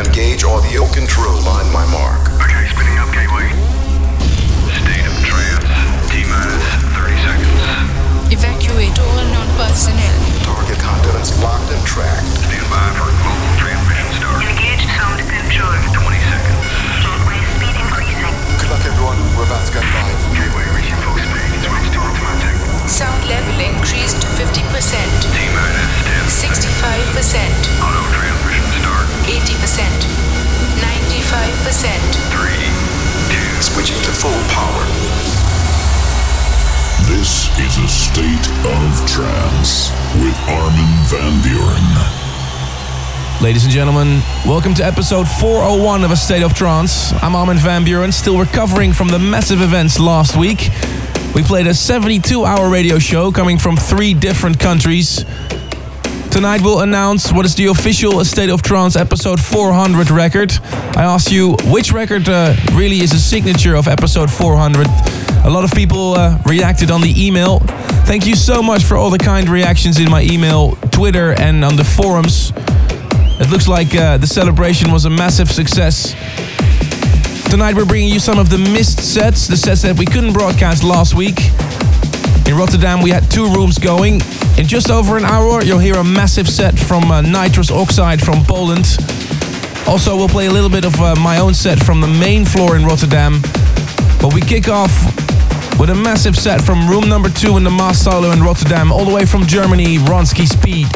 Engage audio control on my mark. Okay, spinning up gateway. State of trance. T minus 30 seconds. Evacuate all non-personnel. Target contents locked and tracked. Stand by for global transmission start. Engage sound control. 20 seconds. Gateway speed increasing. Good luck, everyone. We're about to go live. Gateway reaching full speed. Switch to automatic. Sound level increased to 50%, T minus 10 65%, Auto transmission start. 80%, 95%. 3, 2, Switching to full power. This is a state of trance with Armin van Buuren. Ladies and gentlemen, welcome to episode 401 of A State of Trance. I'm Armin van Buuren, still recovering from the massive events last week. We played a 72 hour radio show coming from three different countries. Tonight we'll announce what is the official State of Trance episode 400 record. I asked you which record uh, really is a signature of episode 400. A lot of people uh, reacted on the email. Thank you so much for all the kind reactions in my email, Twitter, and on the forums. It looks like uh, the celebration was a massive success. Tonight we're bringing you some of the missed sets, the sets that we couldn't broadcast last week. In Rotterdam we had two rooms going. In just over an hour you'll hear a massive set from uh, Nitrous Oxide from Poland. Also we'll play a little bit of uh, my own set from the main floor in Rotterdam. But we kick off with a massive set from room number two in the Maassilo in Rotterdam, all the way from Germany, Ronski Speed.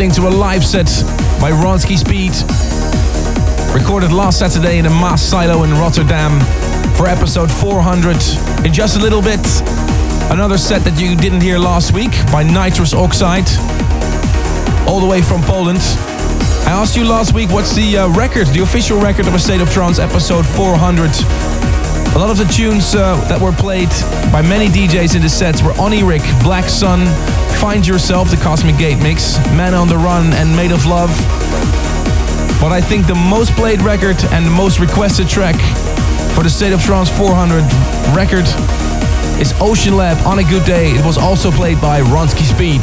Listening to a live set by Ronski Speed, recorded last Saturday in a Maassilo in Rotterdam for episode 400. In just a little bit, another set that you didn't hear last week by Nitrous Oxide, all the way from Poland. I asked you last week what's the uh, record, the official record of a State of Trance episode 400. A lot of the tunes uh, that were played by many DJs in the sets were Onirik, Black Sun, Find Yourself, the Cosmic Gate mix, Man on the Run, and Made of Love. But I think the most played record and the most requested track for the State of Trance 400 record is OceanLab on a Good Day. It was also played by Ronski Speed.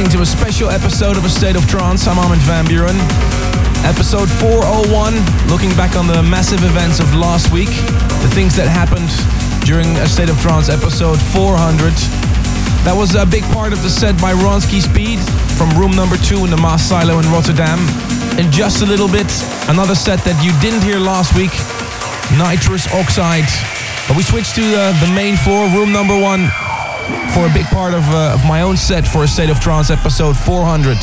Listening to a special episode of A State of Trance. I'm Armin van Buuren. Episode 401, looking back on the massive events of last week, the things that happened during A State of Trance episode 400. That was a big part of the set by Ronski Speed from room number two in the Maassilo in Rotterdam. In just a little bit, another set that you didn't hear last week, Nitrous Oxide. But we switched to uh, the main floor, room number one, for a big part of, uh, of my own set for a State of Trance episode 400.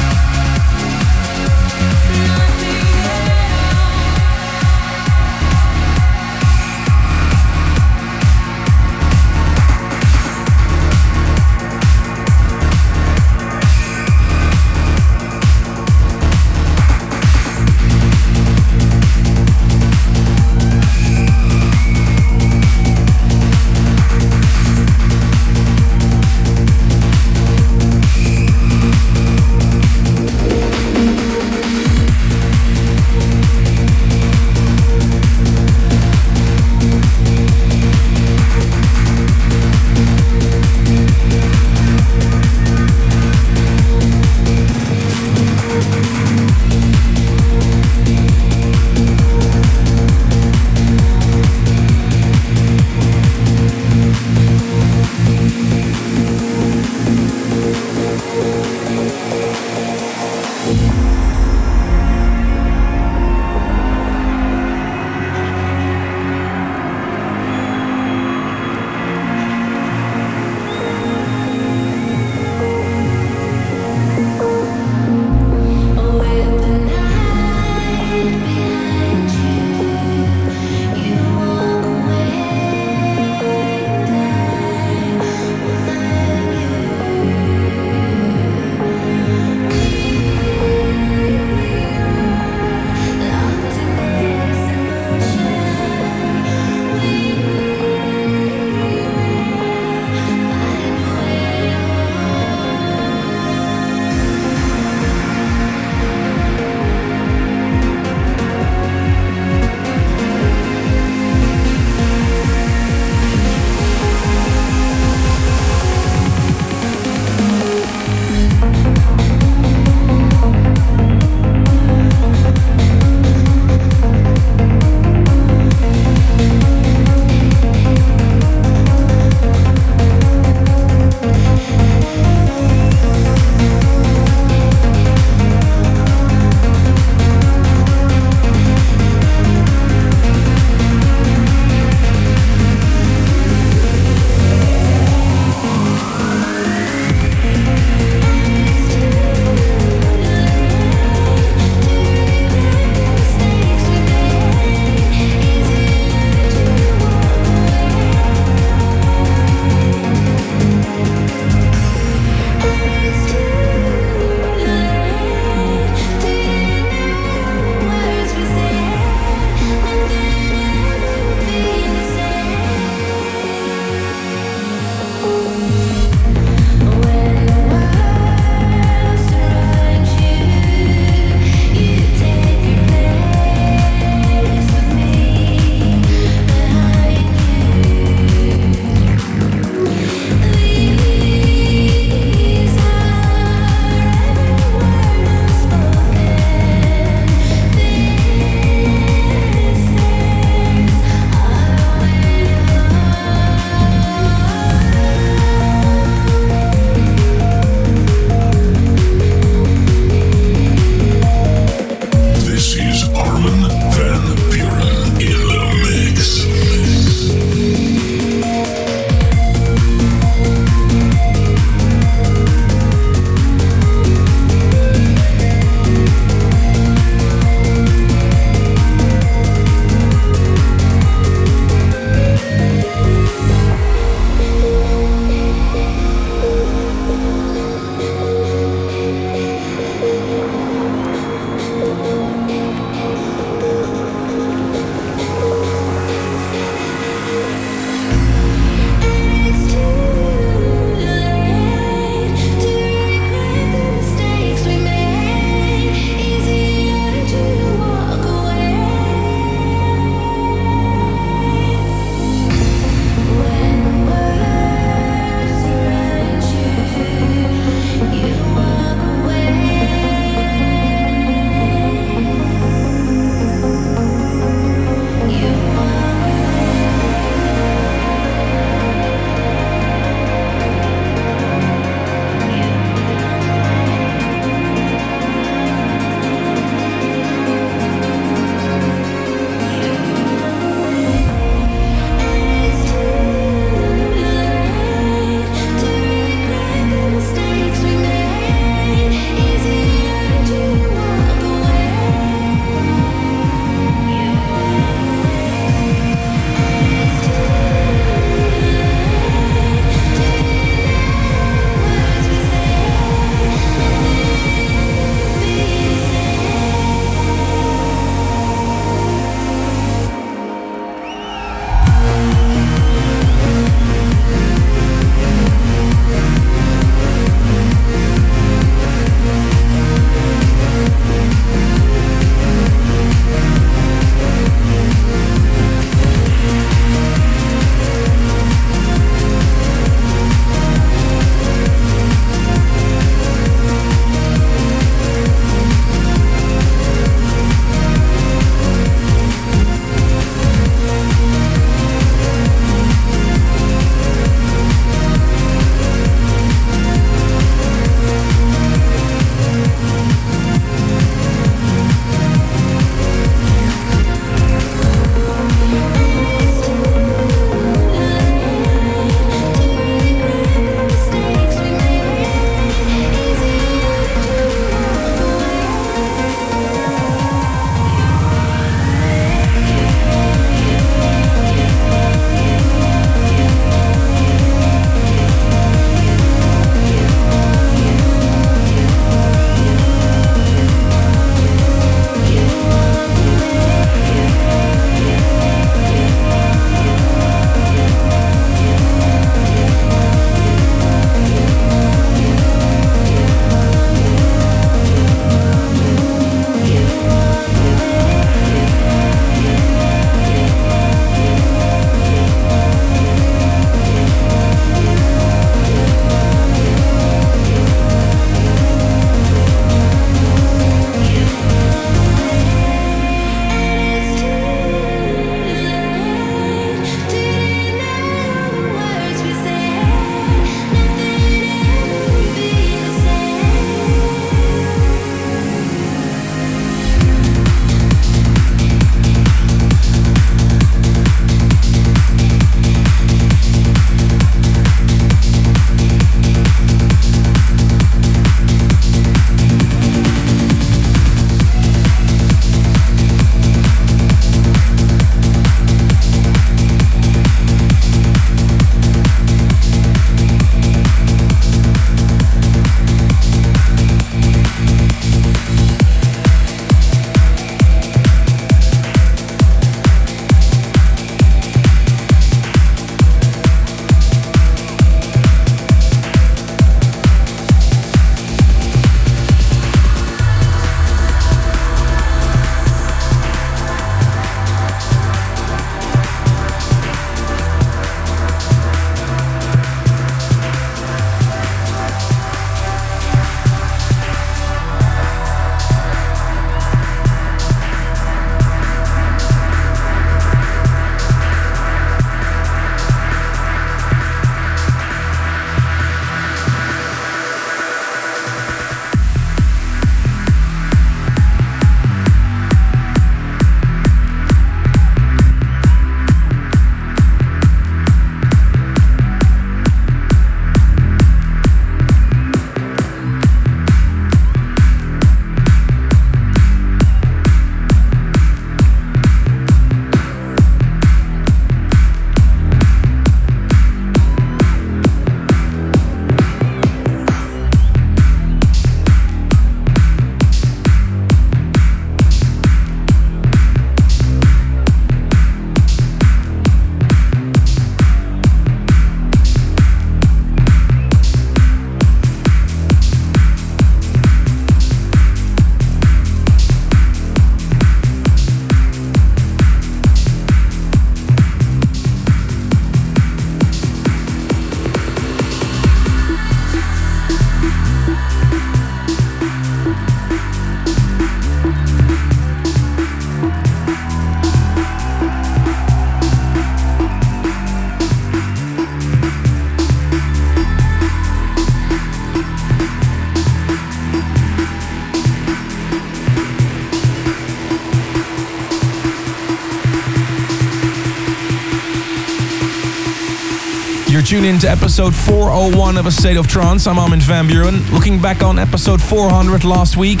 Tune in to episode 401 of A State of Trance. I'm Armin van Buuren. Looking back on episode 400 last week,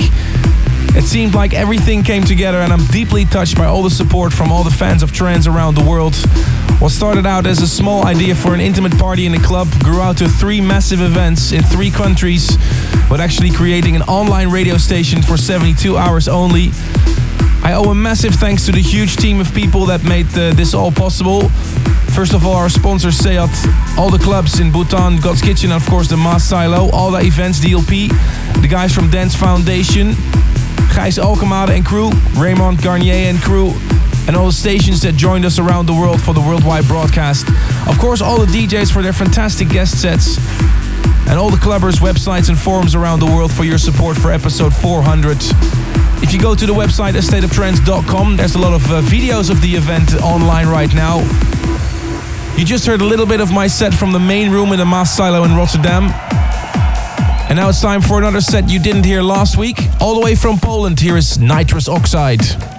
it seemed like everything came together, and I'm deeply touched by all the support from all the fans of trance around the world. What started out as a small idea for an intimate party in a club grew out to three massive events in three countries, but actually creating an online radio station for 72 hours only. I owe a massive thanks to the huge team of people that made uh, this all possible. First of all, our sponsor Seat, all the clubs in Bhutan, Godskitchen, and of course the Maassilo, all the events, DLP, the guys from Dance Foundation, Gijs Alkemade and crew, Raymond Garnier and crew, and all the stations that joined us around the world for the worldwide broadcast. Of course, all the DJs for their fantastic guest sets, and all the clubbers, websites, and forums around the world for your support for episode 400. If you go to the website astateoftrance.com, there's a lot of uh, videos of the event online right now. You just heard a little bit of my set from the main room in the Maassilo in Rotterdam. And now it's time for another set you didn't hear last week. All the way from Poland, here is Nitrous Oxide.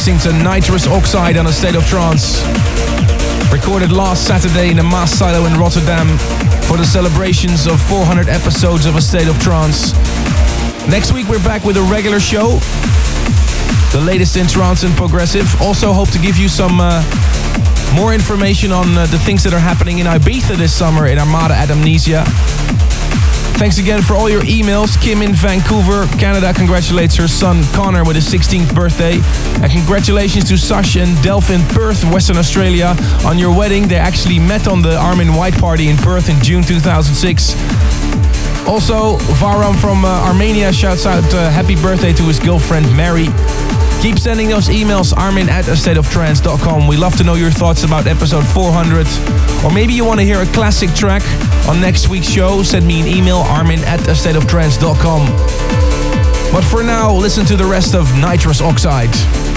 Listening to Nitrous Oxide on a State of Trance. Recorded last Saturday in the Maassilo in Rotterdam for the celebrations of 400 episodes of A State of Trance. Next week we're back with a regular show. The latest in trance and progressive. Also hope to give you some uh, more information on uh, the things that are happening in Ibiza this summer in Armada at Amnesia. Thanks again for all your emails. Kim in Vancouver, Canada congratulates her son Connor with his 16th birthday. And congratulations to Sash and Delph in Perth, Western Australia on your wedding. They actually met on the Armin White party in Perth in June 2006. Also, Varam from uh, Armenia shouts out uh, happy birthday to his girlfriend Mary. Keep sending those emails, armin at astateoftrance.com. We love to know your thoughts about episode 400. Or maybe you want to hear a classic track on next week's show. Send me an email, armin at astateoftrance.com. But for now, listen to the rest of Nitrous Oxide.